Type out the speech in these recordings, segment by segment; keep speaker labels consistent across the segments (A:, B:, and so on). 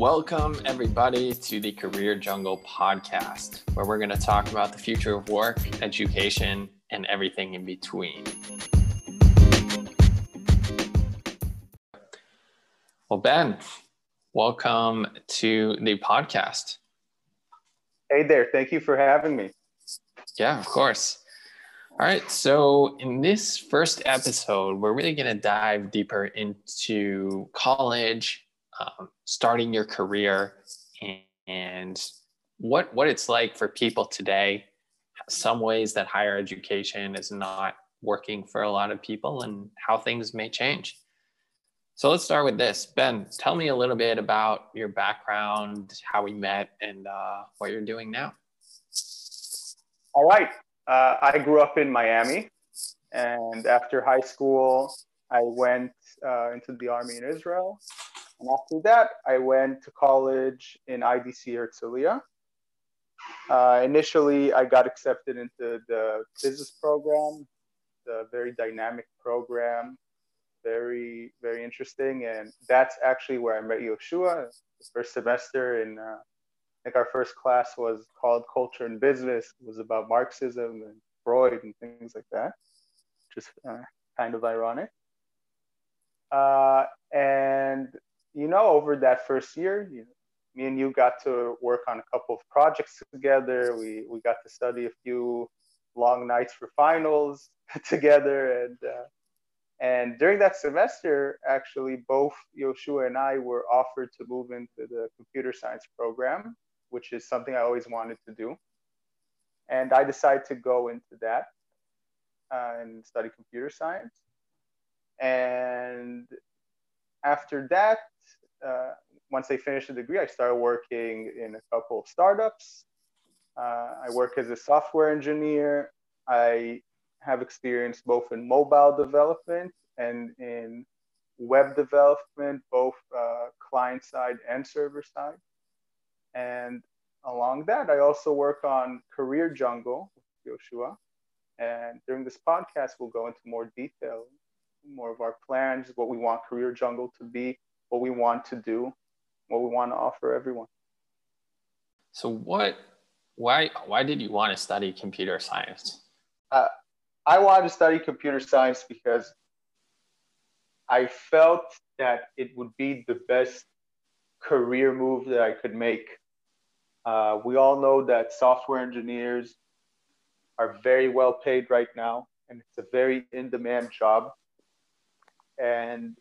A: Welcome, everybody, to the Career Jungle podcast, where we're going to talk about the future of work, education, and everything in between. Well, Ben, welcome to the podcast.
B: Hey there. Thank you for having me.
A: Yeah, of course. All right. So, in this first episode, we're really going to dive deeper into college, um, starting your career, and, and what what it's like for people today. Some ways that higher education is not working for a lot of people, and how things may change. So let's start with this. Ben, tell me a little bit about your background, how we met, and uh, what you're doing now.
B: All right. Uh, I grew up in Miami, and after high school, I went uh, into the army in Israel. And after that, I went to college in IDC Herzliya. Uh, initially, I got accepted into the business program, the very dynamic program, very, very interesting. And that's actually where I met Yoshua, the first semester in uh, I think our first class was called Culture and Business. It was about Marxism and Freud and things like that, is uh, kind of ironic. Uh, and you know, over that first year, you me and you got to work on a couple of projects together. We we got to study a few long nights for finals together, and uh, and during that semester, actually, both Yoshua and I were offered to move into the computer science program which is something I always wanted to do. And I decided to go into that uh, and study computer science. And after that, uh, once I finished the degree, I started working in a couple of startups. Uh, I work as a software engineer. I have experience both in mobile development and in web development, both uh, client side and server side. And along that, I also work on Career Jungle with Yoshua. And during this podcast, we'll go into more detail, more of our plans, what we want Career Jungle to be, what we want to do, what we want to offer everyone.
A: So, what, why, why did you want to study computer science?
B: Uh, I wanted to study computer science because I felt that it would be the best career move that I could make uh, we all know that software engineers are very well paid right now, and it's a very in demand job. And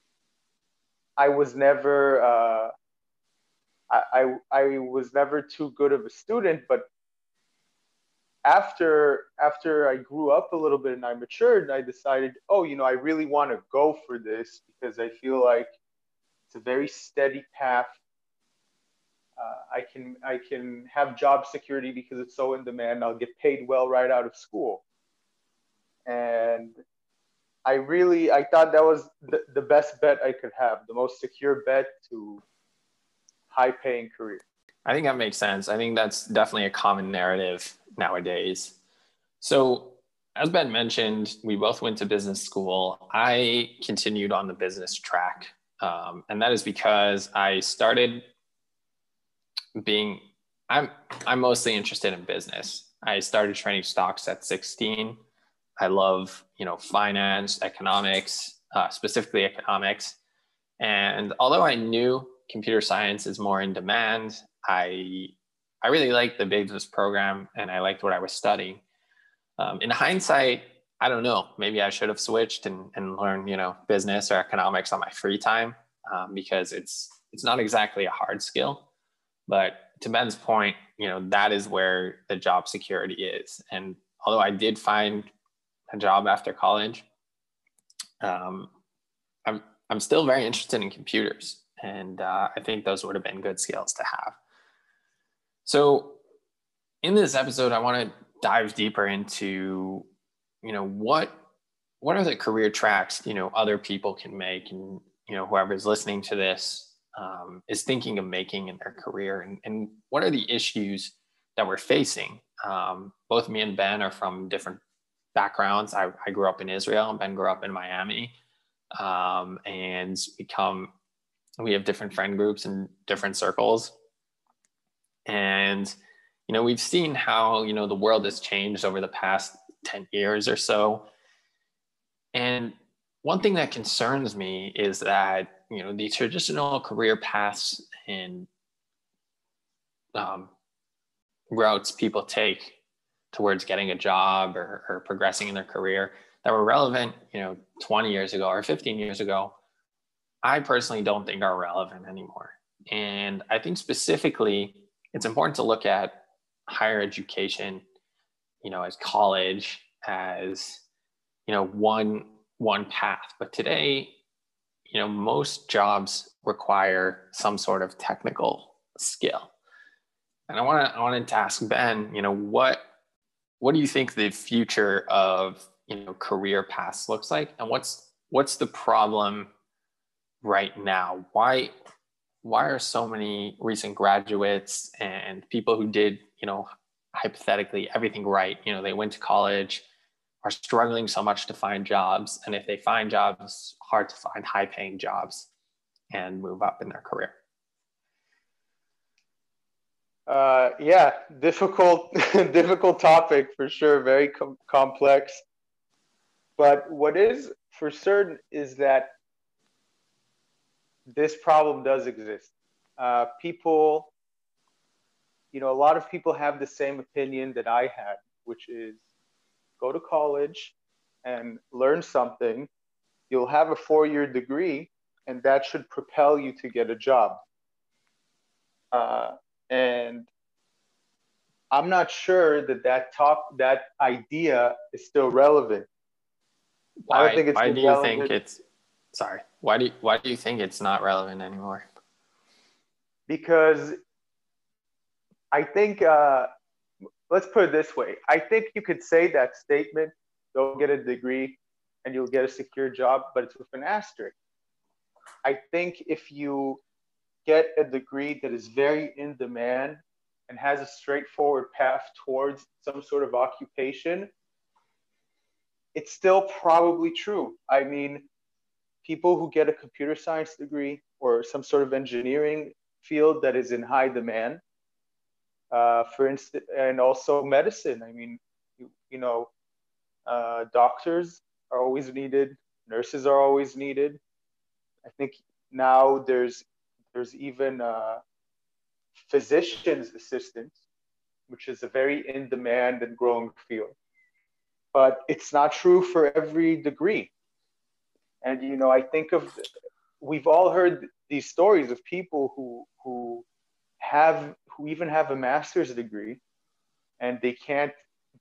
B: I was never, uh, I, I, I was never too good of a student, but after after I grew up a little bit and I matured, I decided, oh, you know, I really want to go for this because I feel like it's a very steady path uh, I can I can have job security because it's so in demand. I'll get paid well right out of school, and I really I thought that was the, the best bet I could have, the most secure bet to high paying career.
A: I think that makes sense. I think that's definitely a common narrative nowadays. So, as Ben mentioned, we both went to business school. I continued on the business track. Um, and that is because I started being I'm I'm mostly interested in business. I started trading stocks at 16. I love you know finance, economics, uh, specifically economics. And although I knew computer science is more in demand, I I really liked the business program and I liked what I was studying. Um, in hindsight, I don't know. Maybe I should have switched and, and learned you know business or economics on my free time um, because it's it's not exactly a hard skill but to Ben's point, you know, that is where the job security is. And although I did find a job after college, um, I'm, I'm still very interested in computers. And uh, I think those would have been good skills to have. So in this episode, I want to dive deeper into, you know, what what are the career tracks, you know, other people can make and, you know, whoever's listening to this, um, is thinking of making in their career and, and what are the issues that we're facing um, both me and ben are from different backgrounds I, I, grew up in israel and ben grew up in miami um, and we come we have different friend groups and different circles. And, you know, we've seen how, you know, the world has changed over the past 10 years or so. And one thing that concerns me is that, you know, the traditional career paths and um, routes people take towards getting a job or, or progressing in their career that were relevant, you know, 20 years ago or 15 years ago, I personally don't think are relevant anymore. And I think specifically, it's important to look at higher education, you know, as college, as you know, one one path. But today, you know, most jobs require some sort of technical skill. And I want to I wanted to ask Ben, you know, what what do you think the future of you know career paths looks like, and what's what's the problem right now? Why why are so many recent graduates and people who did you know hypothetically everything right, you know, they went to college, are struggling so much to find jobs, and if they find jobs, hard to find high paying jobs and move up in their career.
B: Uh, yeah, difficult, difficult topic for sure. Very com- complex. But what is for certain is that this problem does exist. Uh, people, you know, a lot of people have the same opinion that I had, which is go to college and learn something. You'll have a four year degree, and that should propel you to get a job. Uh, and I'm not sure that that talk that idea is still relevant.
A: Why, I don't think it's why do you relevant. think it's sorry? Why do you, why do you think it's not relevant anymore?
B: Because I think uh, let's put it this way. I think you could say that statement: "Go get a degree, and you'll get a secure job," but it's with an asterisk. I think if you get a degree that is very in demand and has a straightforward path towards some sort of occupation, it's still probably true. I mean, people who get a computer science degree or some sort of engineering field that is in high demand, uh, for instance, and also medicine. I mean, you, you know, uh, doctors are always needed, nurses are always needed. I think now there's there's even uh, physician's assistants, which is a very in demand and growing field. But it's not true for every degree. And, you know, I think of, we've all heard these stories of people who, who have, who even have a master's degree and they can't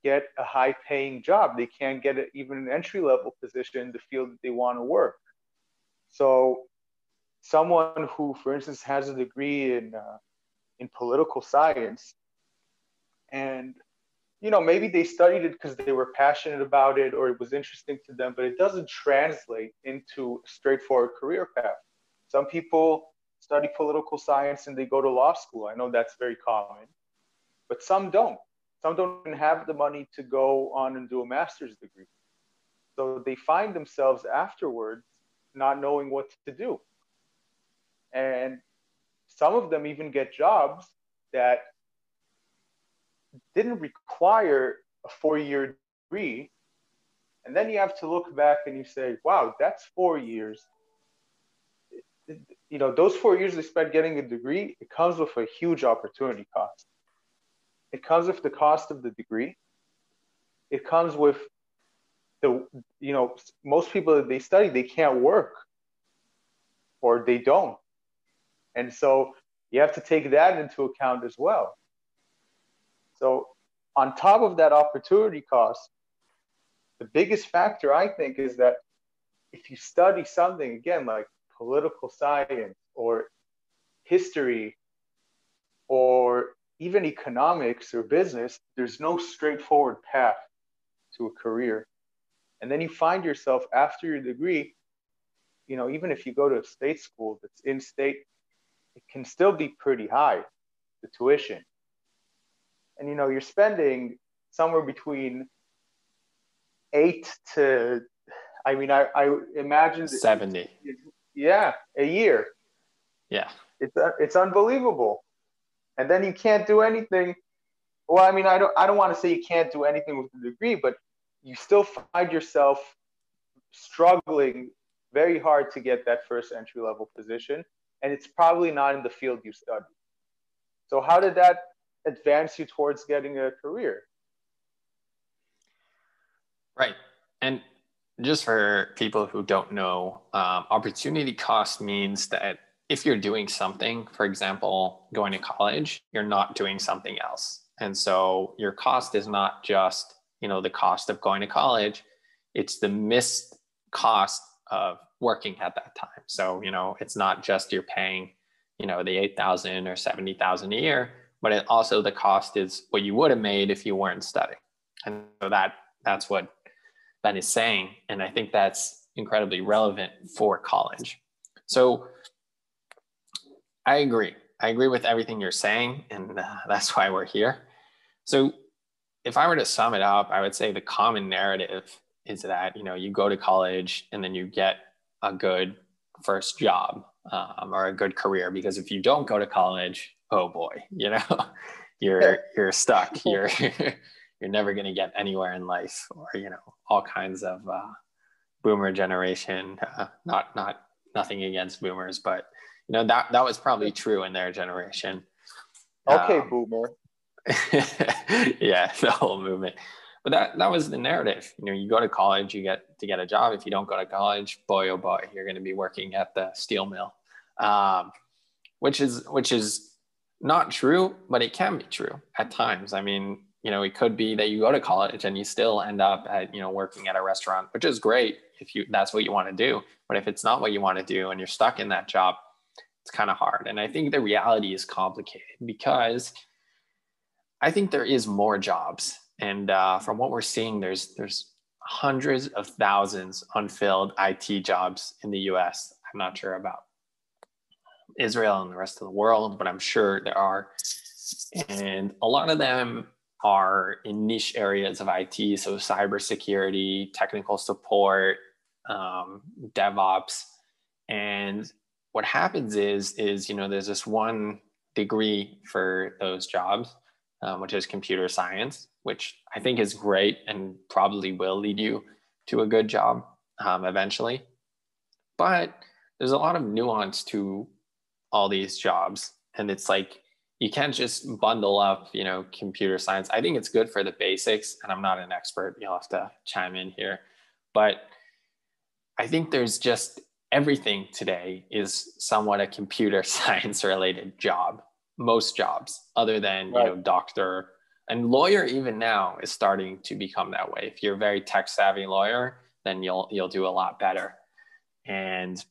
B: get a high paying job. They can't get a, even an entry level position in the field that they want to work. So someone who, for instance, has a degree in uh, in political science, and you know maybe they studied it because they were passionate about it or it was interesting to them, but it doesn't translate into a straightforward career path. Some people study political science and they go to law school. I know that's very common, but some don't. Some don't have the money to go on and do a master's degree. So they find themselves afterwards not knowing what to do and some of them even get jobs that didn't require a four-year degree. And then you have to look back and you say wow that's four years. You know those four years they spent getting a degree it comes with a huge opportunity cost. It comes with the cost of the degree. It comes with the you know most people that they study they can't work or they don't and so you have to take that into account as well. So, on top of that opportunity cost, the biggest factor I think is that if you study something, again, like political science or history or even economics or business, there's no straightforward path to a career. And then you find yourself after your degree, you know, even if you go to a state school that's in state it can still be pretty high, the tuition. And you know, you're spending somewhere between eight to, I mean, I, I imagine
A: 70.
B: Yeah, a year.
A: Yeah.
B: It's uh, it's unbelievable. And then you can't do anything. Well, I mean, I don't I don't want to say you can't do anything with the degree, but you still find yourself struggling very hard to get that first entry level position, and it's probably not in the field you study. So how did that advance you towards getting a career?
A: Right. And just for people who don't know, um, opportunity cost means that if you're doing something, for example, going to college, you're not doing something else. And so your cost is not just, you know, the cost of going to college, it's the missed cost of working at that time. So, you know, it's not just you're paying, you know, the 8,000 or 70,000 a year, but it also the cost is what you would have made if you weren't studying. And so that that's what Ben is saying. And I think that's incredibly relevant for college. So I agree. I agree with everything you're saying. And uh, that's why we're here. So if I were to sum it up, I would say the common narrative is that, you know, you go to college and then you get a good first job um, or a good career. Because if you don't go to college, oh boy, you know, you're, you're stuck. You're, you're never going to get anywhere in life or you know all kinds of uh, boomer generation uh, not not nothing against boomers but you know that that was probably true in their generation.
B: Okay um, boomer.
A: yeah the whole movement but that that was the narrative you know you go to college you get to get a job if you don't go to college boy oh boy you're going to be working at the steel mill um, which is which is not true but it can be true at times i mean you know, it could be that you go to college and you still end up at, you know, working at a restaurant, which is great if you that's what you want to do. But if it's not what you want to do and you're stuck in that job, it's kind of hard. And I think the reality is complicated because I think there is more jobs. And uh, from what we're seeing, there's there's hundreds of thousands unfilled IT jobs in the US. I'm not sure about Israel and the rest of the world, but I'm sure there are. And a lot of them are in niche areas of IT, so cybersecurity, technical support, um, DevOps, and what happens is is you know there's this one degree for those jobs, um, which is computer science, which I think is great and probably will lead you to a good job um, eventually. But there's a lot of nuance to all these jobs, and it's like you can't just bundle up, you know, computer science. I think it's good for the basics, and I'm not an expert. You'll have to chime in here, but I think there's just everything today is somewhat a computer science related job. Most jobs, other than right. you know, doctor and lawyer, even now is starting to become that way. If you're a very tech savvy lawyer, then you'll you'll do a lot better. And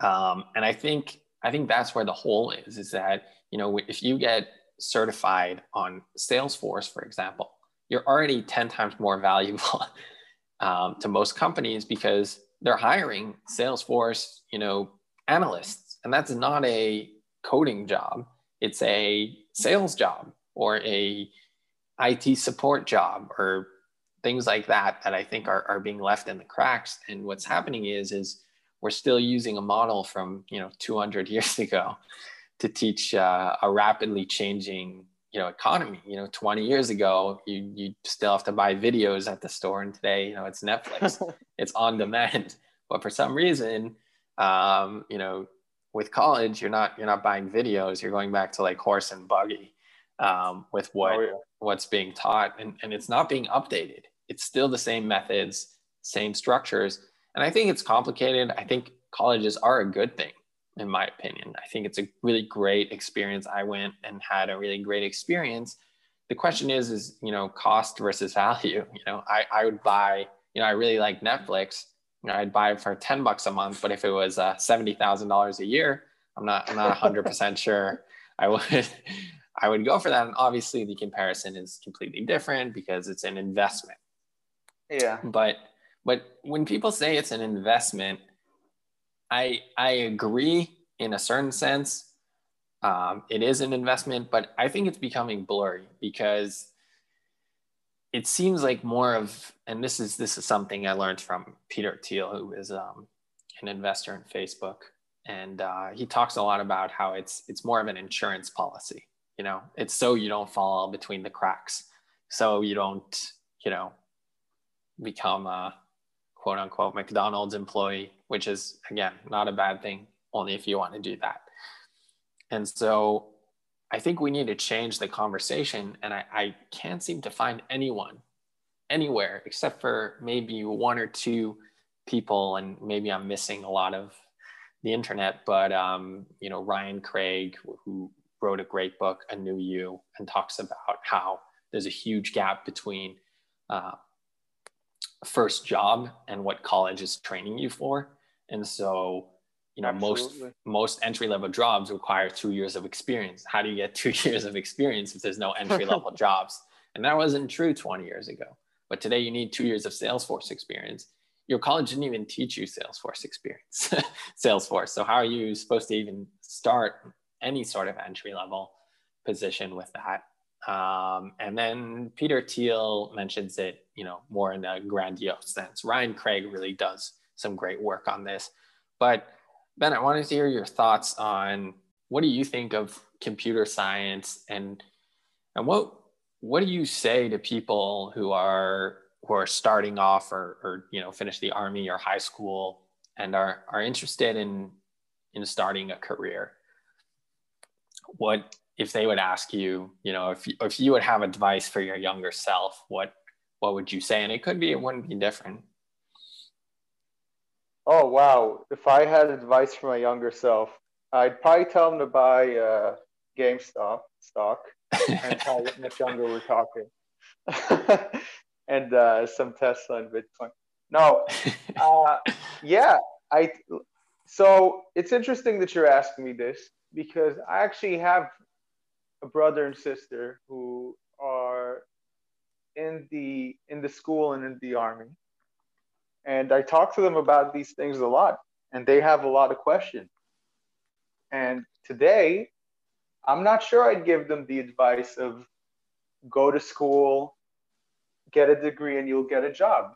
A: um, and I think I think that's where the hole is. Is that you know, if you get certified on Salesforce, for example, you're already 10 times more valuable um, to most companies because they're hiring Salesforce, you know, analysts. And that's not a coding job. It's a sales job or a IT support job or things like that that I think are, are being left in the cracks. And what's happening is, is we're still using a model from, you know, 200 years ago to teach uh, a rapidly changing you know economy. You know 20 years ago you you still have to buy videos at the store and today you know it's netflix. It's on demand. But for some reason um, you know with college you're not you're not buying videos. You're going back to like horse and buggy um, with what oh, yeah. what's being taught and, and it's not being updated it's still the same methods same structures and i think it's complicated i think colleges are a good thing in my opinion. I think it's a really great experience. I went and had a really great experience. The question is, is, you know, cost versus value. You know, I, I would buy, you know, I really like Netflix. You know, I'd buy it for 10 bucks a month, but if it was uh, $70,000 a year, I'm not, I'm not 100% sure I would, I would go for that. And obviously the comparison is completely different because it's an investment.
B: Yeah.
A: But, but when people say it's an investment, I I agree in a certain sense. Um, it is an investment, but I think it's becoming blurry because it seems like more of, and this is this is something I learned from Peter Thiel, who is um, an investor in Facebook, and uh, he talks a lot about how it's it's more of an insurance policy. You know, it's so you don't fall between the cracks, so you don't you know become a quote unquote McDonald's employee, which is again not a bad thing, only if you want to do that. And so I think we need to change the conversation. And I, I can't seem to find anyone anywhere except for maybe one or two people, and maybe I'm missing a lot of the internet. But um, you know, Ryan Craig, who wrote a great book, A New U, and talks about how there's a huge gap between uh, first job and what college is training you for. And so you know Absolutely. most most entry level jobs require two years of experience. How do you get two years of experience if there's no entry level jobs? And that wasn't true 20 years ago. But today you need two years of salesforce experience. Your college didn't even teach you salesforce experience salesforce. So how are you supposed to even start any sort of entry level position with that. Um, and then peter thiel mentions it you know more in a grandiose sense. Ryan craig really does some great work on this. But Ben, I wanted to hear your thoughts on what do you think of computer science and and what what do you say to people who are who are starting off or, or you know finish the army or high school and are are interested in in starting a career what if they would ask you you know if you, if you would have advice for your younger self what what would you say and it could be it wouldn't be different
B: Oh wow! If I had advice for my younger self, I'd probably tell them to buy uh, GameStop stock and how much younger we're talking, and uh, some Tesla and Bitcoin. No, uh, yeah, I. So it's interesting that you're asking me this because I actually have a brother and sister who are in the in the school and in the army and I talk to them about these things a lot, and they have a lot of questions. And today, I'm not sure I'd give them the advice of go to school, get a degree, and you'll get a job.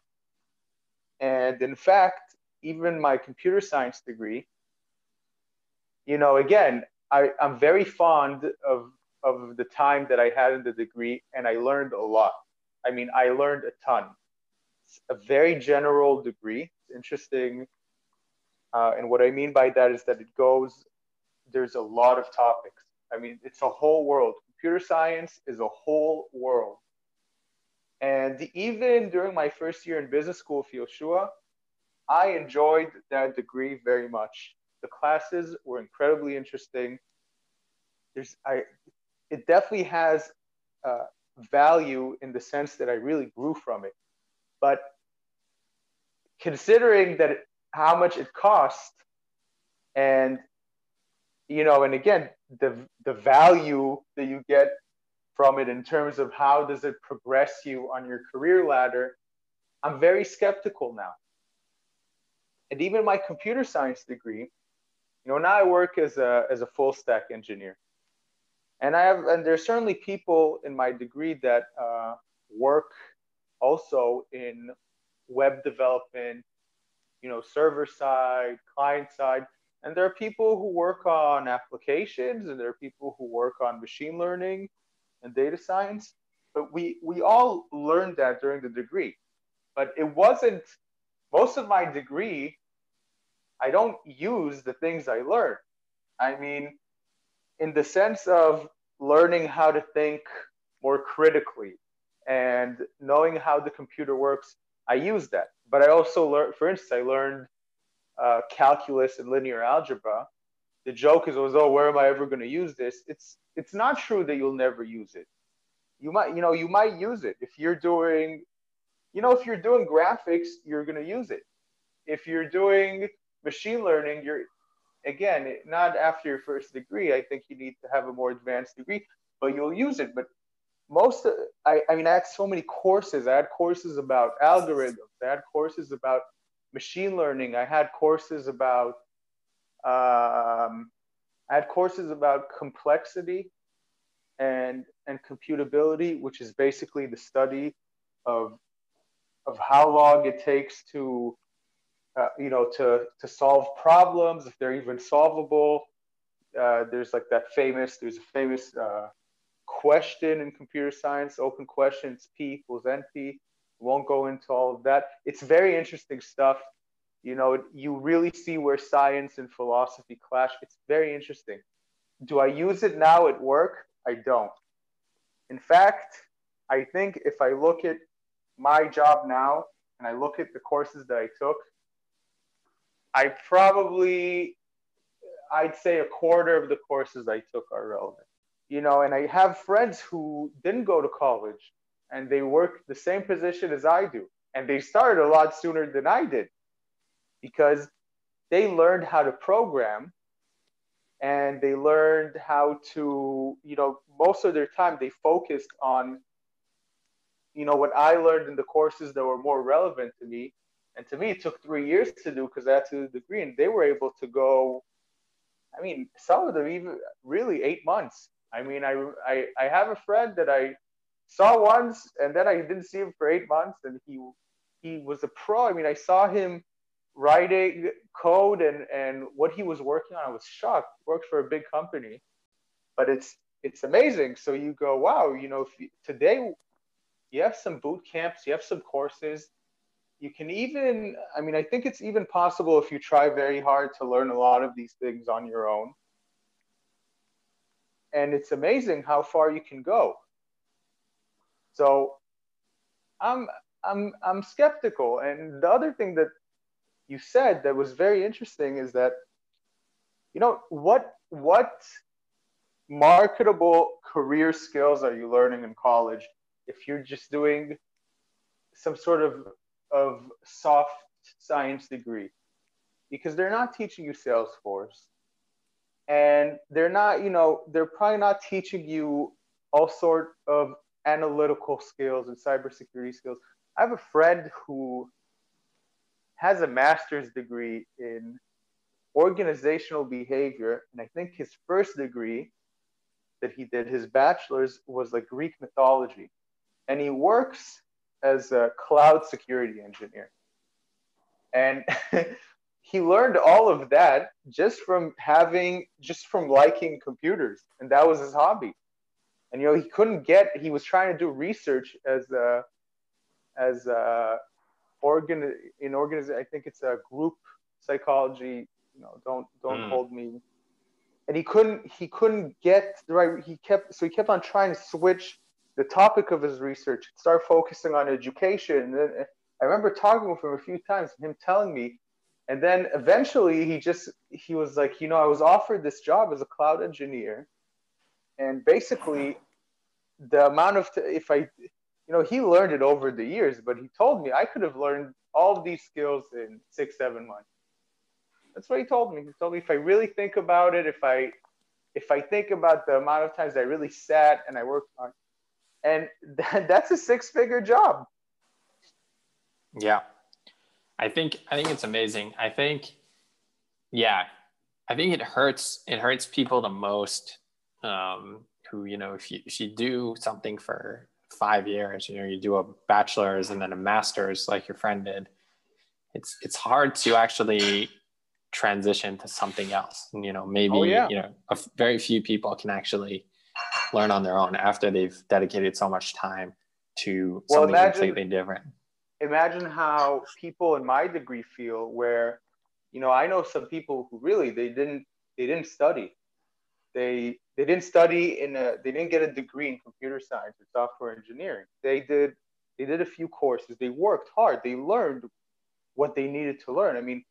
B: And in fact, even my computer science degree, you know, again, I, I'm very fond of, of the time that I had in the degree, and I learned a lot. I mean, I learned a ton a very general degree. It's interesting. Uh, and what I mean by that is that it goes, there's a lot of topics. I mean, it's a whole world. Computer science is a whole world. And even during my first year in business school for Yoshua, I enjoyed that degree very much. The classes were incredibly interesting. There's, I, it definitely has uh, value in the sense that I really grew from it. But considering that it, how much it cost, and you know, and again, the the value that you get from it in terms of how does it progress you on your career ladder, I'm very skeptical now. And even my computer science degree, you know, now I work as a as a full stack engineer, and I have and there's certainly people in my degree that uh, work also in web development, you know, server side, client side. And there are people who work on applications and there are people who work on machine learning and data science. But we, we all learned that during the degree. But it wasn't, most of my degree, I don't use the things I learned. I mean, in the sense of learning how to think more critically, and knowing how the computer works, I use that. But I also learned, for instance, I learned uh, calculus and linear algebra. The joke is always, oh, where am I ever going to use this? It's it's not true that you'll never use it. You might, you know, you might use it if you're doing, you know, if you're doing graphics, you're going to use it. If you're doing machine learning, you're again not after your first degree. I think you need to have a more advanced degree, but you'll use it. But most of, I, I mean i had so many courses i had courses about algorithms i had courses about machine learning i had courses about um, i had courses about complexity and and computability which is basically the study of of how long it takes to uh, you know, to, to solve problems, if they're even solvable. Uh, there's like that famous, there's a famous uh, question in computer science, open questions, P equals NP. Won't go into all of that. It's very interesting stuff. You know, you really see where science and philosophy clash. It's very interesting. Do I use it now at work? I don't. In fact, I think if I look at my job now and I look at the courses that I took, I probably, I'd say a quarter of the courses I took are relevant. You know, and I have friends who didn't go to college and they work the same position as I do. And they started a lot sooner than I did because they learned how to program and they learned how to, you know, most of their time they focused on, you know, what I learned in the courses that were more relevant to me and to me, it took three years to do because I had to do the degree, and they were able to go. I mean, some of them even really eight months. I mean, I, I, I have a friend that I saw once, and then I didn't see him for eight months, and he he was a pro. I mean, I saw him writing code and and what he was working on. I was shocked. Worked for a big company, but it's it's amazing. So you go, wow, you know, you, today you have some boot camps, you have some courses you can even i mean i think it's even possible if you try very hard to learn a lot of these things on your own. And it's amazing how far you can go. So i'm i'm i'm skeptical. And the other thing that you said that was very interesting is that you know what what marketable career skills are you learning in college if you're just doing some sort of of soft science degree because they're not teaching you Salesforce and they're not, you know, they're probably not teaching you all sort of analytical skills and cybersecurity skills. I have a friend who has a master's degree in organizational behavior, and I think his first degree that he did, his bachelor's, was like Greek mythology. And he works as a cloud security engineer. And he learned all of that just from having, just from liking computers. And that was his hobby. And, you know, he couldn't get, he was trying to do research as a, as a organ, in organization, I think it's a group psychology, you know, don't, don't mm. hold me. And he couldn't, he couldn't get the right, he kept, so he kept on trying to switch the topic of his research, start focusing on education. And then I remember talking with him a few times, him telling me, and then eventually he just he was like, you know, I was offered this job as a cloud engineer, and basically the amount of t- if I, you know, he learned it over the years, but he told me I could have learned all of these skills in six seven months. That's what he told me. He told me if I really think about it, if I if I think about the amount of times I really sat and I worked on and that, that's a six figure job.
A: Yeah. I think i think it's amazing. I think yeah i think it hurts it hurts people the most um, who you know if you if you do something for five years you know you do a bachelor's and then a master's like your friend did it's it's hard to actually transition to something else. And, you know maybe oh, yeah. you know a, very few people can actually learn on their own after they've dedicated so much time to well, something imagine, completely different.
B: Imagine how people in my degree feel where, you know, I know some people who really they didn't they didn't study. They they didn't study in a they didn't get a degree in computer science or software engineering. They did they did a few courses. They worked hard. They learned what they needed to learn. I mean,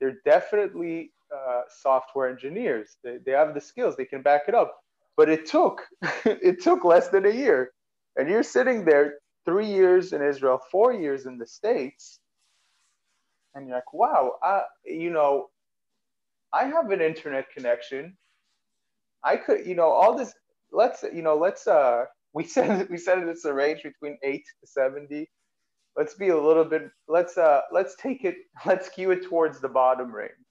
B: they're definitely uh, software engineers. They, they have the skills. They can back it up but it took it took less than a year. And you're sitting there three years in israel four years in the states and you're like wow I, you know i have an internet connection. I could you know all this let's you know let's uh we said we said it's a range between 8 to 70 let's be a little bit let's uh let's take it let's skew it towards the bottom range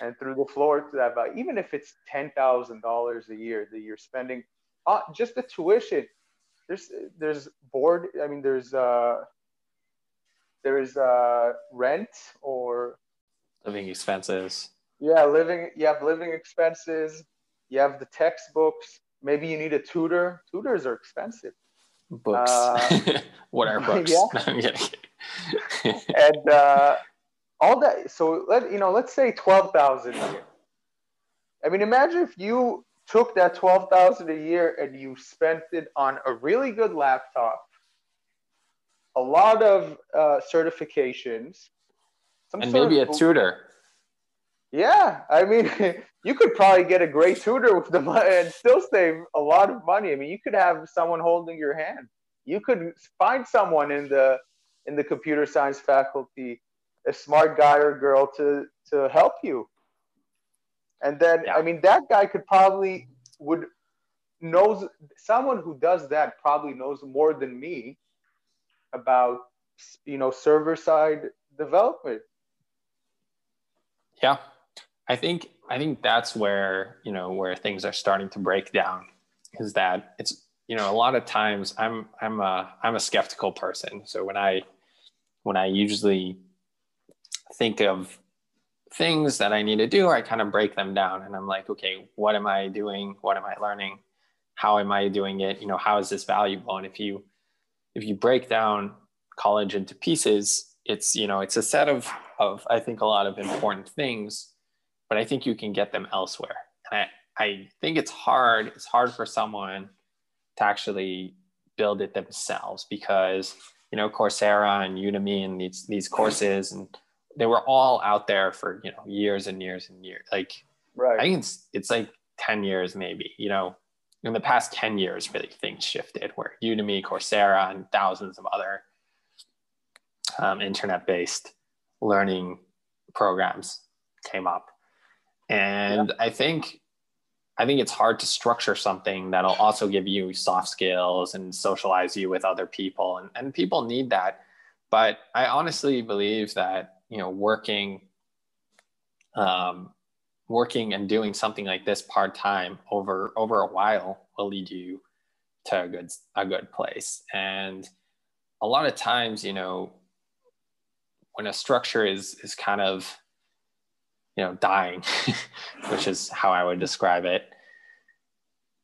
B: and through the floor to that value, even if it's ten thousand dollars a year that you're spending, uh, just the tuition. There's there's board. I mean, there's uh, there's uh, rent or
A: living expenses.
B: Yeah, living. You have living expenses. You have the textbooks. Maybe you need a tutor. Tutors are expensive.
A: Books. Uh, what are books?
B: Yeah. and uh, all that. So let you know. Let's say twelve thousand a year. I mean, imagine if you took that twelve thousand a year and you spent it on a really good laptop, a lot of uh, certifications,
A: and maybe a tutor.
B: Yeah, I mean, you could probably get a great tutor with the money and still save a lot of money. I mean, you could have someone holding your hand. You could find someone in the in the computer science faculty, a smart guy or girl to to help you. And then, yeah. I mean, that guy could probably would knows someone who does that probably knows more than me about you know server side development.
A: Yeah, I think I think that's where you know where things are starting to break down is that it's you know a lot of times I'm I'm a I'm a skeptical person. So when I when I usually think of things that I need to do, I kind of break them down and I'm like, okay, what am I doing? What am I learning? How am I doing it? You know, how is this valuable? And if you if you break down college into pieces, it's you know it's a set of of I think a lot of important things but I think you can get them elsewhere. And I, I think it's hard. It's hard for someone to actually build it themselves because you know Coursera and Udemy and these these courses and they were all out there for you know years and years and years. Like right. I think it's it's like ten years maybe. You know, in the past ten years, really things shifted where Udemy, Coursera, and thousands of other um, internet-based learning programs came up and yeah. I think I think it's hard to structure something that'll also give you soft skills and socialize you with other people. And, and people need that. But I honestly believe that, you know, working um, working and doing something like this part-time over over a while will lead you to a good a good place. And a lot of times, you know, when a structure is is kind of you know dying which is how i would describe it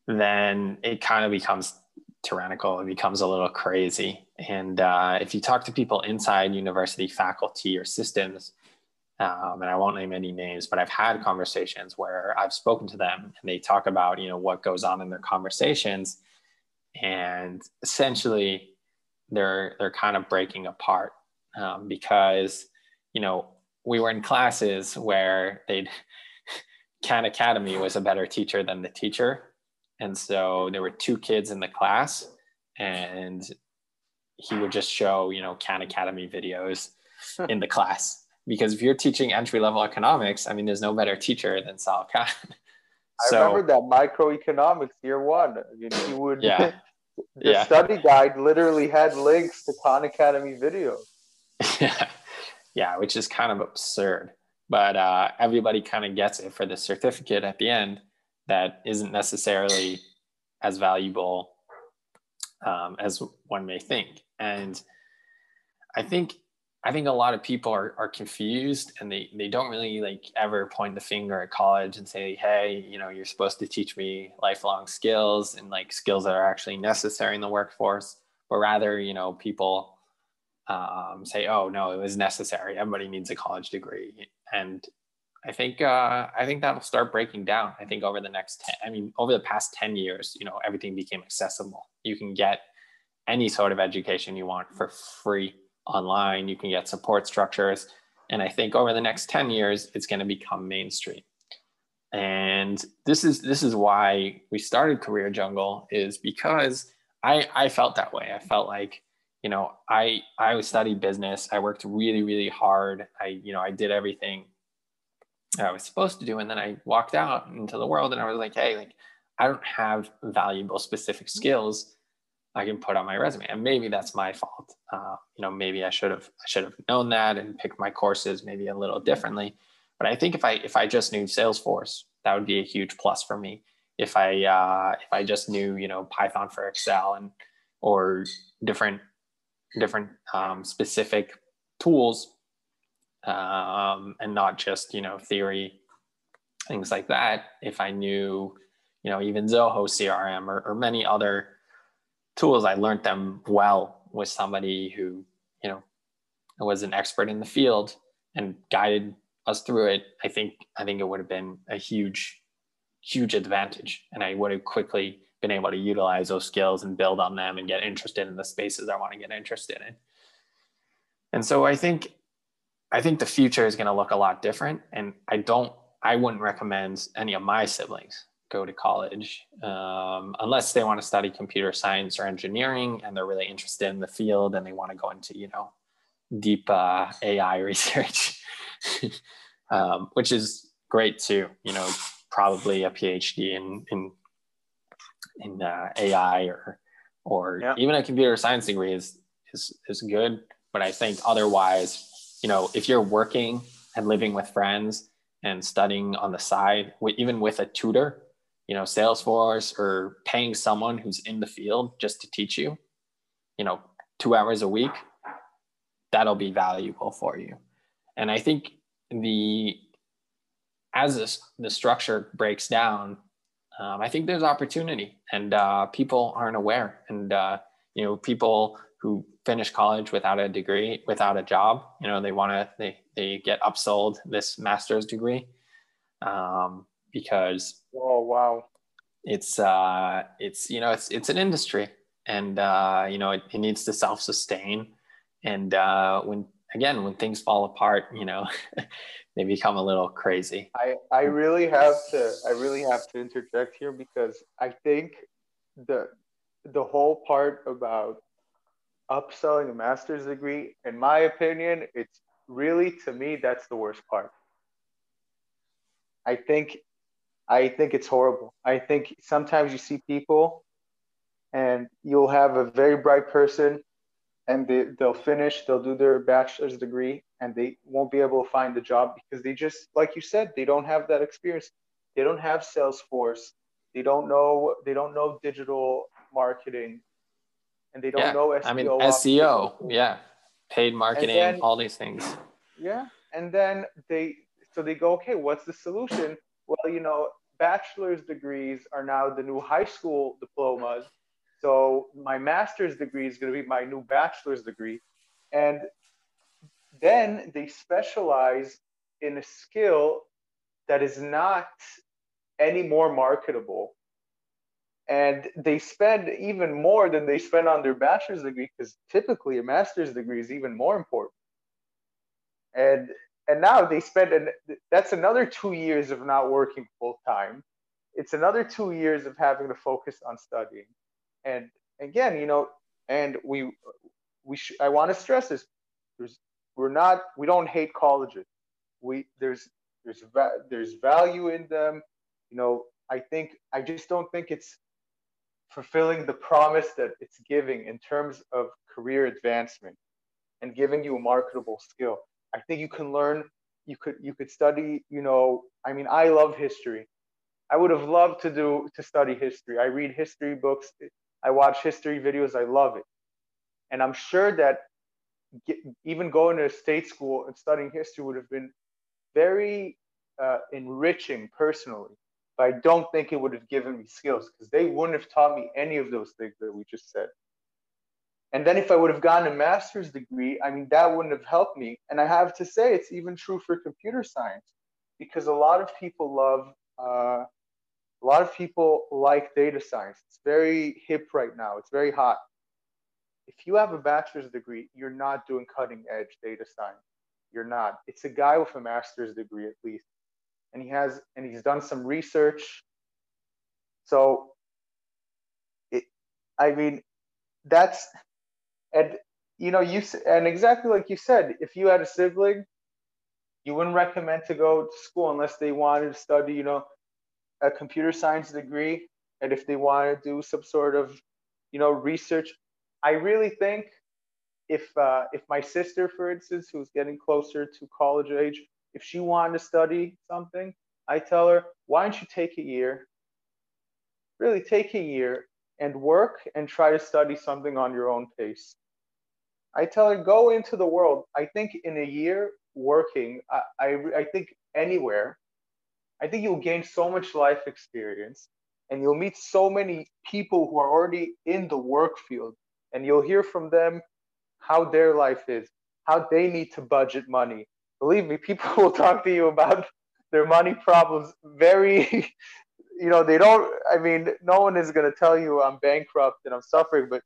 A: then it kind of becomes tyrannical it becomes a little crazy and uh, if you talk to people inside university faculty or systems um, and i won't name any names but i've had conversations where i've spoken to them and they talk about you know what goes on in their conversations and essentially they're they're kind of breaking apart um, because you know we were in classes where they'd Khan Academy was a better teacher than the teacher. And so there were two kids in the class and he would just show, you know, Khan Academy videos in the class. Because if you're teaching entry level economics, I mean, there's no better teacher than Sal Khan.
B: so, I remember that microeconomics year one. You, he would, yeah, the yeah. study guide literally had links to Khan Academy videos.
A: Yeah yeah, which is kind of absurd. But uh, everybody kind of gets it for the certificate at the end that isn't necessarily as valuable um, as one may think. And I think I think a lot of people are, are confused and they, they don't really like ever point the finger at college and say, hey, you know, you're supposed to teach me lifelong skills and like skills that are actually necessary in the workforce. But rather, you know, people um, say, "Oh no, it was necessary. Everybody needs a college degree," and I think uh, I think that'll start breaking down. I think over the next, 10, I mean, over the past ten years, you know, everything became accessible. You can get any sort of education you want for free online. You can get support structures, and I think over the next ten years, it's going to become mainstream. And this is this is why we started Career Jungle is because I I felt that way. I felt like you know, I I studied business. I worked really really hard. I you know I did everything I was supposed to do, and then I walked out into the world, and I was like, hey, like I don't have valuable specific skills I can put on my resume, and maybe that's my fault. Uh, you know, maybe I should have I should have known that and picked my courses maybe a little differently. But I think if I if I just knew Salesforce, that would be a huge plus for me. If I uh, if I just knew you know Python for Excel and or different different um, specific tools um, and not just you know theory things like that. If i knew you know even zoho crm or, or many other tools i learned them well with somebody who you know was an expert in the field and guided us through it. I think i think it would have been a huge huge advantage. And i would have quickly been able to utilize those skills and build on them and get interested in the spaces i want to get interested in. And so i think I think the future is going to look a lot different. And I don't, I wouldn't recommend any of my siblings go to college um, unless they want to study computer science or engineering and they're really interested in the field and they want to go into, you know, deep uh, AI research, um, which is great too. You know, probably a PhD in in in uh, AI or or yeah. even a computer science degree is is is good. But I think otherwise, you know, if you're working and living with friends and studying on the side, even with a tutor, you know, Salesforce or paying someone who's in the field just to teach you, you know, two hours a week, that'll be valuable for you. And I think the as this, the structure breaks down, um, I think there's opportunity, and uh, people aren't aware. And uh, you know, people who finish college without a degree, without a job. You know, they want to they they get upsold this master's degree um, because
B: oh wow,
A: it's uh it's you know it's it's an industry and uh, you know it, it needs to self sustain and uh, when again when things fall apart, you know. they become a little crazy.
B: I, I really have to I really have to interject here because I think the the whole part about upselling a master's degree, in my opinion, it's really to me that's the worst part. I think I think it's horrible. I think sometimes you see people and you'll have a very bright person and they, they'll finish, they'll do their bachelor's degree and they won't be able to find a job because they just, like you said, they don't have that experience. They don't have Salesforce. They don't know, they don't know digital marketing and they don't
A: yeah.
B: know SEO.
A: I mean, SEO, yeah, paid marketing, then, all these things.
B: Yeah, and then they so they go, okay, what's the solution? Well, you know, bachelor's degrees are now the new high school diplomas. So my master's degree is going to be my new bachelor's degree, and then they specialize in a skill that is not any more marketable and they spend even more than they spend on their bachelor's degree because typically a master's degree is even more important. And and now they spend and that's another two years of not working full time. It's another two years of having to focus on studying. And again you know and we we sh- i want to stress this there's we're not we don't hate colleges. We there's there's va- there's value in them. You know i think i just don't think it's fulfilling the promise that it's giving in terms of career advancement and giving you a marketable skill. I think you can learn, you could you could study, you know, I mean, I love history. I would have loved to do to study history. I read history books, I watch history videos, I love it. And I'm sure that get, even going to a state school and studying history would have been very uh, enriching personally but I don't think it would have given me skills because they wouldn't have taught me any of those things that we just said. And then if I would have gotten a master's degree, I mean, that wouldn't have helped me. And I have to say, it's even true for computer science because a lot of people love, uh, a lot of people like data science. It's very hip right now, it's very hot. If you have a bachelor's degree, you're not doing cutting edge data science. You're not. It's a guy with a master's degree, at least and he has and he's done some research. So, it, I mean, that's and you know you and exactly like you said, if you had a sibling, you wouldn't recommend to go to school unless they wanted to study, you know, a computer science degree, and if they want to do some sort of, you know, research. I really think if uh, if my sister, for instance, who's getting closer to college age, if she wanted to study something, I tell her, why don't you take a year? Really take a year and work and try to study something on your own pace. I tell her, go into the world. I think in a year, working, I, I, I think anywhere, I think you'll gain so much life experience and you'll meet so many people who are already in the work field and you'll hear from them how their life is, how they need to budget money. Believe me, people will talk to you about their money problems very you know they don't i mean no one is going to tell you i'm bankrupt and i'm suffering but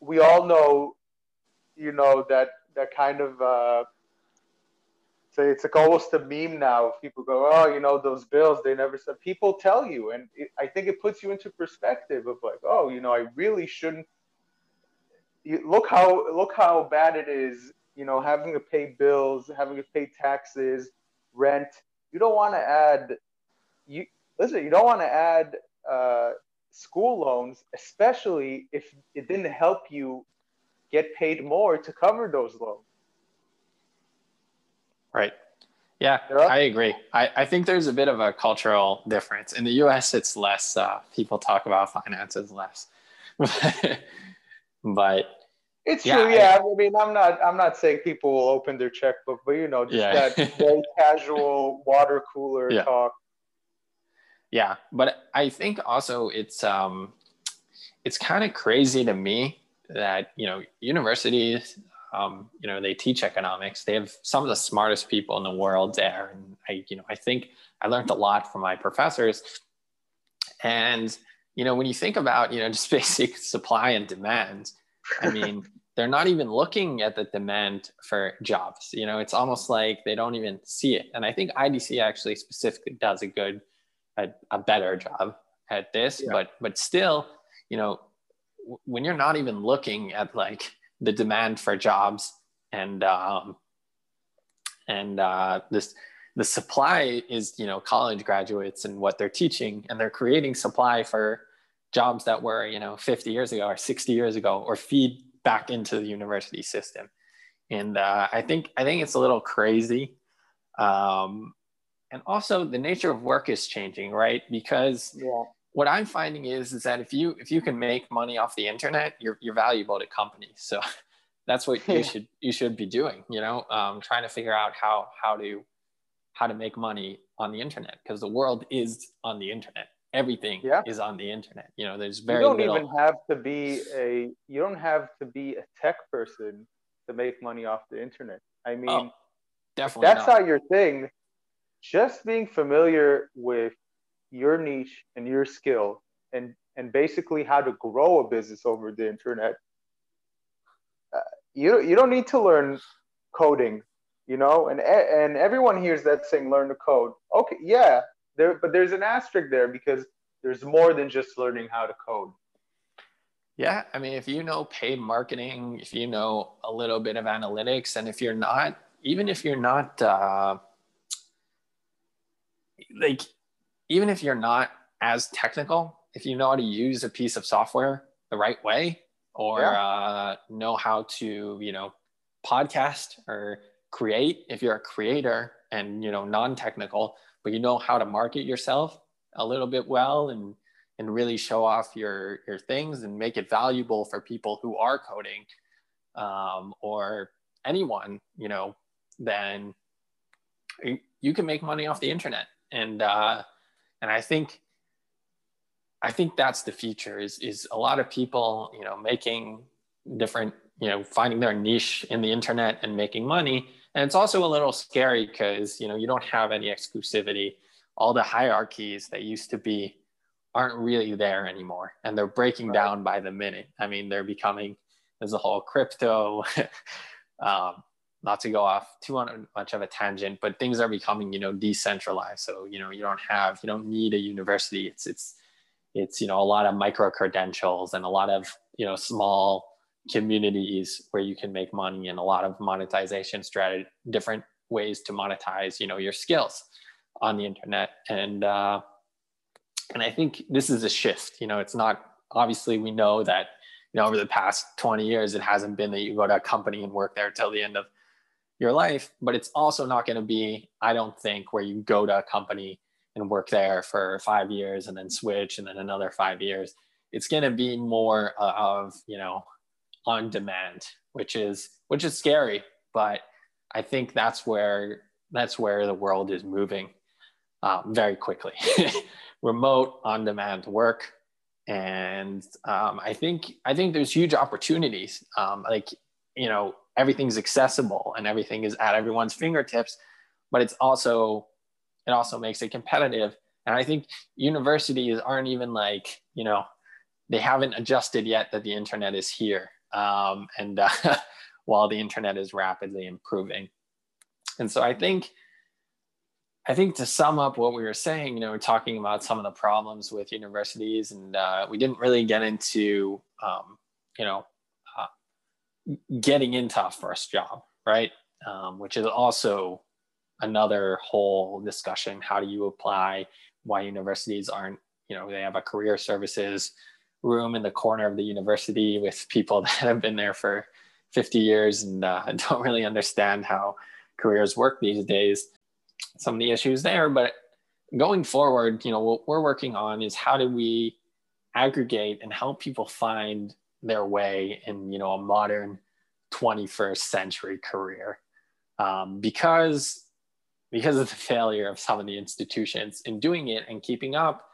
B: we all know you know that that kind of uh so it's like almost a meme now. People go oh you know those bills they never said people tell you and it, i think it puts you into perspective of like oh you know i really shouldn't you, look how look how bad it is you know having to pay bills having to pay taxes rent. You don't want to add you listen you don't want to add uh, school loans especially if it didn't help you get paid more to cover those loans.
A: Right. Yeah i agree. I, I think there's a bit of a cultural difference. In the us it's less uh, people talk about finances less. But
B: it's yeah, true, yeah. I, I, mean, I'm not, I'm not saying people will open their checkbook, but you know, just yeah. that very casual water cooler
A: yeah.
B: talk.
A: Yeah, but I think also it's, um, it's kind of crazy to me that you know universities, um, you know, they teach economics. They have some of the smartest people in the world there, and I, you know, I think I learned a lot from my professors. And you know, when you think about you know just basic supply and demand I mean, they're not even looking at the demand for jobs. You know, it's almost like they don't even see it. And I think IDC actually specifically does a good, a, a better job at this. Yeah. But but still, you know, w- when you're not even looking at like the demand for jobs and um, and uh, this the supply is you know college graduates and what they're teaching and they're creating supply for jobs that were you know 50 years ago or 60 years ago or feed back into the university system. And uh, i think i think it's a little crazy um, and also the nature of work is changing right? Because yeah. what i'm finding is is that if you if you can make money off the internet you're, you're valuable to companies. So that's what you should you should be doing you know um, trying to figure out how how to how to make money on the internet because the world is on the internet everything yeah. is on the internet you know there's very
B: you don't
A: little...
B: even have to be a you don't have to be a tech person to make money off the internet i mean oh,
A: definitely
B: that's not. not your thing just being familiar with your niche and your skill and and basically how to grow a business over the internet uh, you you don't need to learn coding you know and and everyone hears that saying learn to code okay yeah there but there's an asterisk there because there's more than just learning how to code
A: yeah i mean if you know paid marketing if you know a little bit of analytics and if you're not even if you're not uh, like even if you're not as technical if you know how to use a piece of software the right way or yeah. uh, know how to you know podcast or create if you're a creator and you know non-technical but you know how to market yourself a little bit well and and really show off your your things and make it valuable for people who are coding um, or anyone you know then you can make money off the internet. And uh, and i think i think that's the future is is a lot of people you know making different you know finding their niche in the internet and making money and it's also a little scary because you know you don't have any exclusivity. All the hierarchies that used to be aren't really there anymore and they're breaking right. down by the minute. I mean they're becoming there's a whole crypto um, not to go off too much of a tangent but things are becoming you know decentralized. So you know you don't have you don't need a university. It's it's it's you know a lot of micro credentials and a lot of you know small communities where you can make money and a lot of monetization strategy different ways to monetize you know your skills on the internet. And uh, and i think this is a shift you know it's not obviously we know that you know over the past 20 years it hasn't been that you go to a company and work there till the end of your life but it's also not going to be i don't think where you go to a company and work there for five years and then switch and then another five years. It's going to be more of you know on demand, which is which is scary. But I think that's where that's where the world is moving um, very quickly. Remote on-demand work, and um, I think I think there's huge opportunities. Um, like you know, everything's accessible and everything is at everyone's fingertips, but it's also it also makes it competitive. And I think universities aren't even like you know they haven't adjusted yet that the internet is here, um, and uh, while the internet is rapidly improving. And so I think I think to sum up what we were saying, you know, we're talking about some of the problems with universities, and uh, we didn't really get into, um, you know, uh, getting into a first job, right? Um, which is also another whole discussion. How do you apply? Why universities aren't, you know, they have a career services room in the corner of the university with people that have been there for 50 years and uh, don't really understand how careers work these days some of the issues there. But going forward, you know, what we're working on is how do we aggregate and help people find their way in, you know, a modern 21st century career. Um, because because of the failure of some of the institutions in doing it and keeping up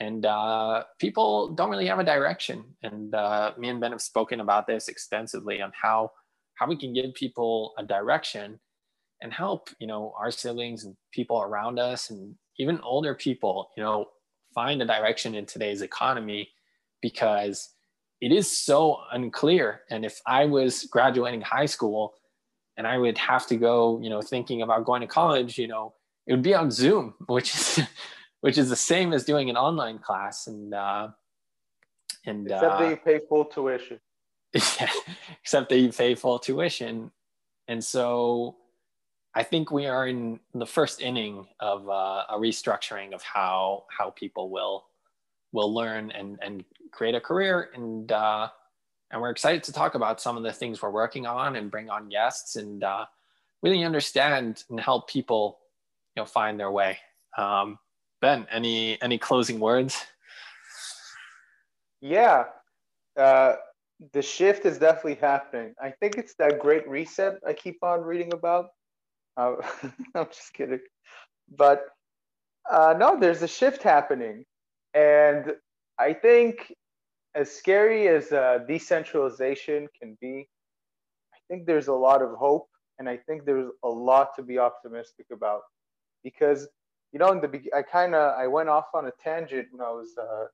A: and uh, people don't really have a direction. And uh, me and ben have spoken about this extensively on how how we can give people a direction and help you know our siblings and people around us and even older people you know find a direction in today's economy because it is so unclear. And if i was graduating high school and i would have to go you know thinking about going to college you know it would be on zoom which is which is the same as doing an online class and uh
B: and except uh, that you pay full tuition.
A: Yeah, except that you pay full tuition. And so I think we are in the first inning of uh, a restructuring of how how people will will learn and and create a career. And uh, and we're excited to talk about some of the things we're working on and bring on guests and uh, really understand and help people you know find their way. Um, ben, any any closing words?
B: Yeah, uh, the shift is definitely happening. I think it's that great reset I keep on reading about uh, I'm just kidding. But uh, no, there's a shift happening. And I think, as scary as uh, decentralization can be, I think there's a lot of hope. And I think there's a lot to be optimistic about. Because, you know, in the I kind of I went off on a tangent when I was uh,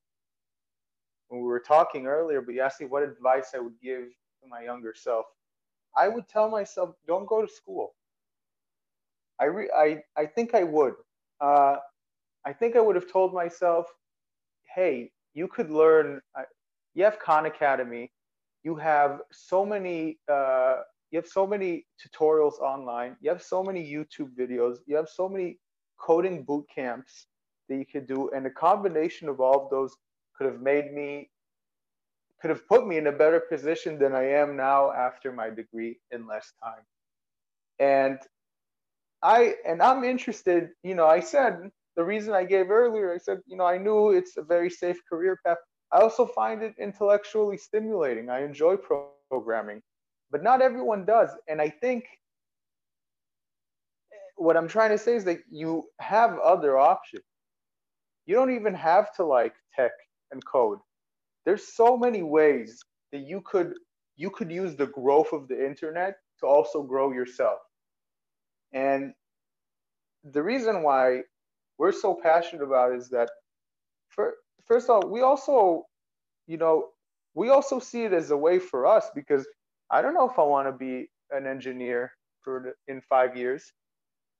B: when we were talking earlier, but you asked me what advice I would give to my younger self. I would tell myself, don't go to school I, re- I, I think I would. Uh, I think I would have told myself, hey, you could learn. Uh, you have Khan Academy. You have so many. Uh, you have so many tutorials online. You have so many YouTube videos. You have so many coding boot camps that you could do, and a combination of all of those could have made me, could have put me in a better position than I am now after my degree in less time. And I and I'm interested. You know, I said the reason I gave earlier. I said, you know, I knew it's a very safe career path. I also find it intellectually stimulating. I enjoy programming, but not everyone does. And I think what I'm trying to say is that you have other options. You don't even have to like tech and code. There's so many ways that you could you could use the growth of the internet to also grow yourself. And the reason why we're so passionate about is that, for, first of all, we also, you know, we also see it as a way for us because I don't know if I want to be an engineer for in five years.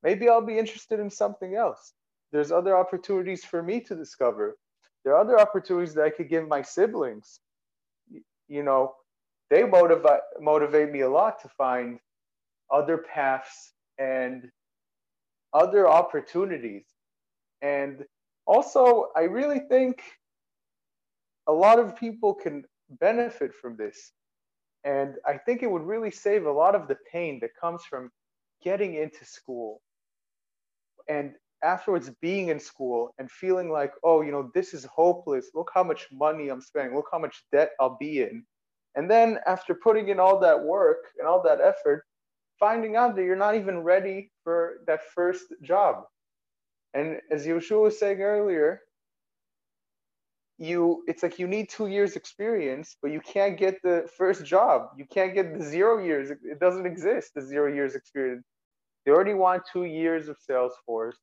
B: Maybe I'll be interested in something else. There's other opportunities for me to discover. There are other opportunities that I could give my siblings. You know, they motivate motivate me a lot to find other paths and other opportunities. And also, I really think a lot of people can benefit from this. And I think it would really save a lot of the pain that comes from getting into school and afterwards being in school and feeling like, oh, you know, this is hopeless. Look how much money I'm spending. Look how much debt I'll be in. And then after putting in all that work and all that effort, finding out that you're not even ready for that first job. And as Yoshua was saying earlier, you it's like you need two years experience, but you can't get the first job. You can't get the zero years. It doesn't exist, the zero years experience. They already want two years of Salesforce.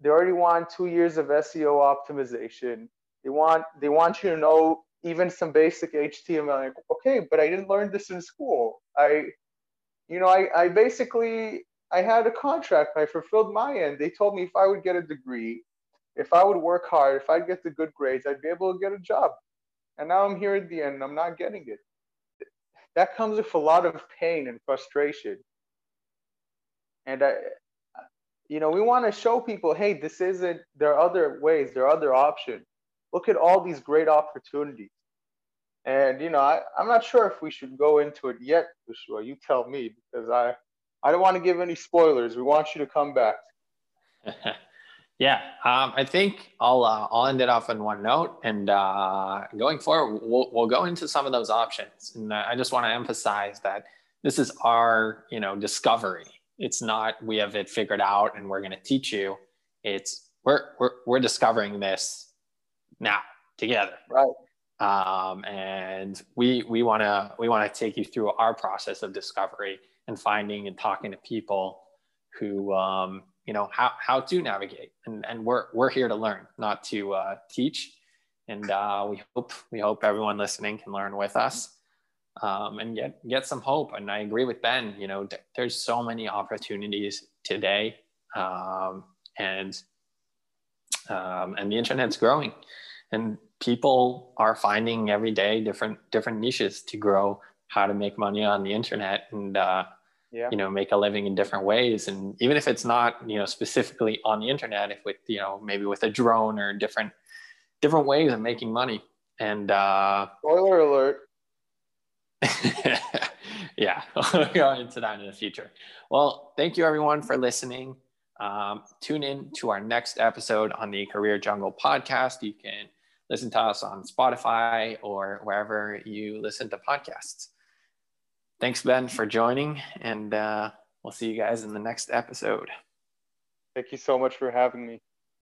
B: They already want two years of SEO optimization. They want they want you to know even some basic HTML. Like, okay, but I didn't learn this in school. I, you know, I, I basically I had a contract. I fulfilled my end. They told me if I would get a degree, if I would work hard, if I'd get the good grades, I'd be able to get a job. And now I'm here at the end I'm not getting it. That comes with a lot of pain and frustration. And I, you know, we want to show people, hey, this isn't, there are other ways, there are other options. Look at all these great opportunities. And, you know, I, I'm not sure if we should go into it yet, Joshua. You tell me, because I, I don't want to give any spoilers. We want you to come back.
A: yeah, um, I think I'll, uh, I'll end it off on one note. And uh, going forward, we'll, we'll go into some of those options. And I just want to emphasize that this is our, you know, discovery it's not we have it figured out and we're going to teach you. It's we're, we're we're discovering this now together.
B: Right.
A: Um, and we we want to we want to take you through our process of discovery and finding and talking to people who um, you know how, how to navigate. And, and we're we're here to learn not to uh, teach. And uh, we hope we hope everyone listening can learn with us um, and get get some hope. And I agree with Ben. You know, th- there's so many opportunities today, um, and um, and the internet's growing, and people are finding every day different different niches to grow how to make money on the internet and uh, yeah. you know make a living in different ways and even if it's not you know specifically on the internet if with you know maybe with a drone or different different ways of making money and uh
B: spoiler alert
A: yeah, we'll go into that in the future. Well, thank you everyone for listening. Um, tune in to our next episode on the Career Jungle podcast. You can listen to us on Spotify or wherever you listen to podcasts. Thanks, Ben, for joining, and uh, we'll see you guys in the next episode.
B: Thank you so much for having me.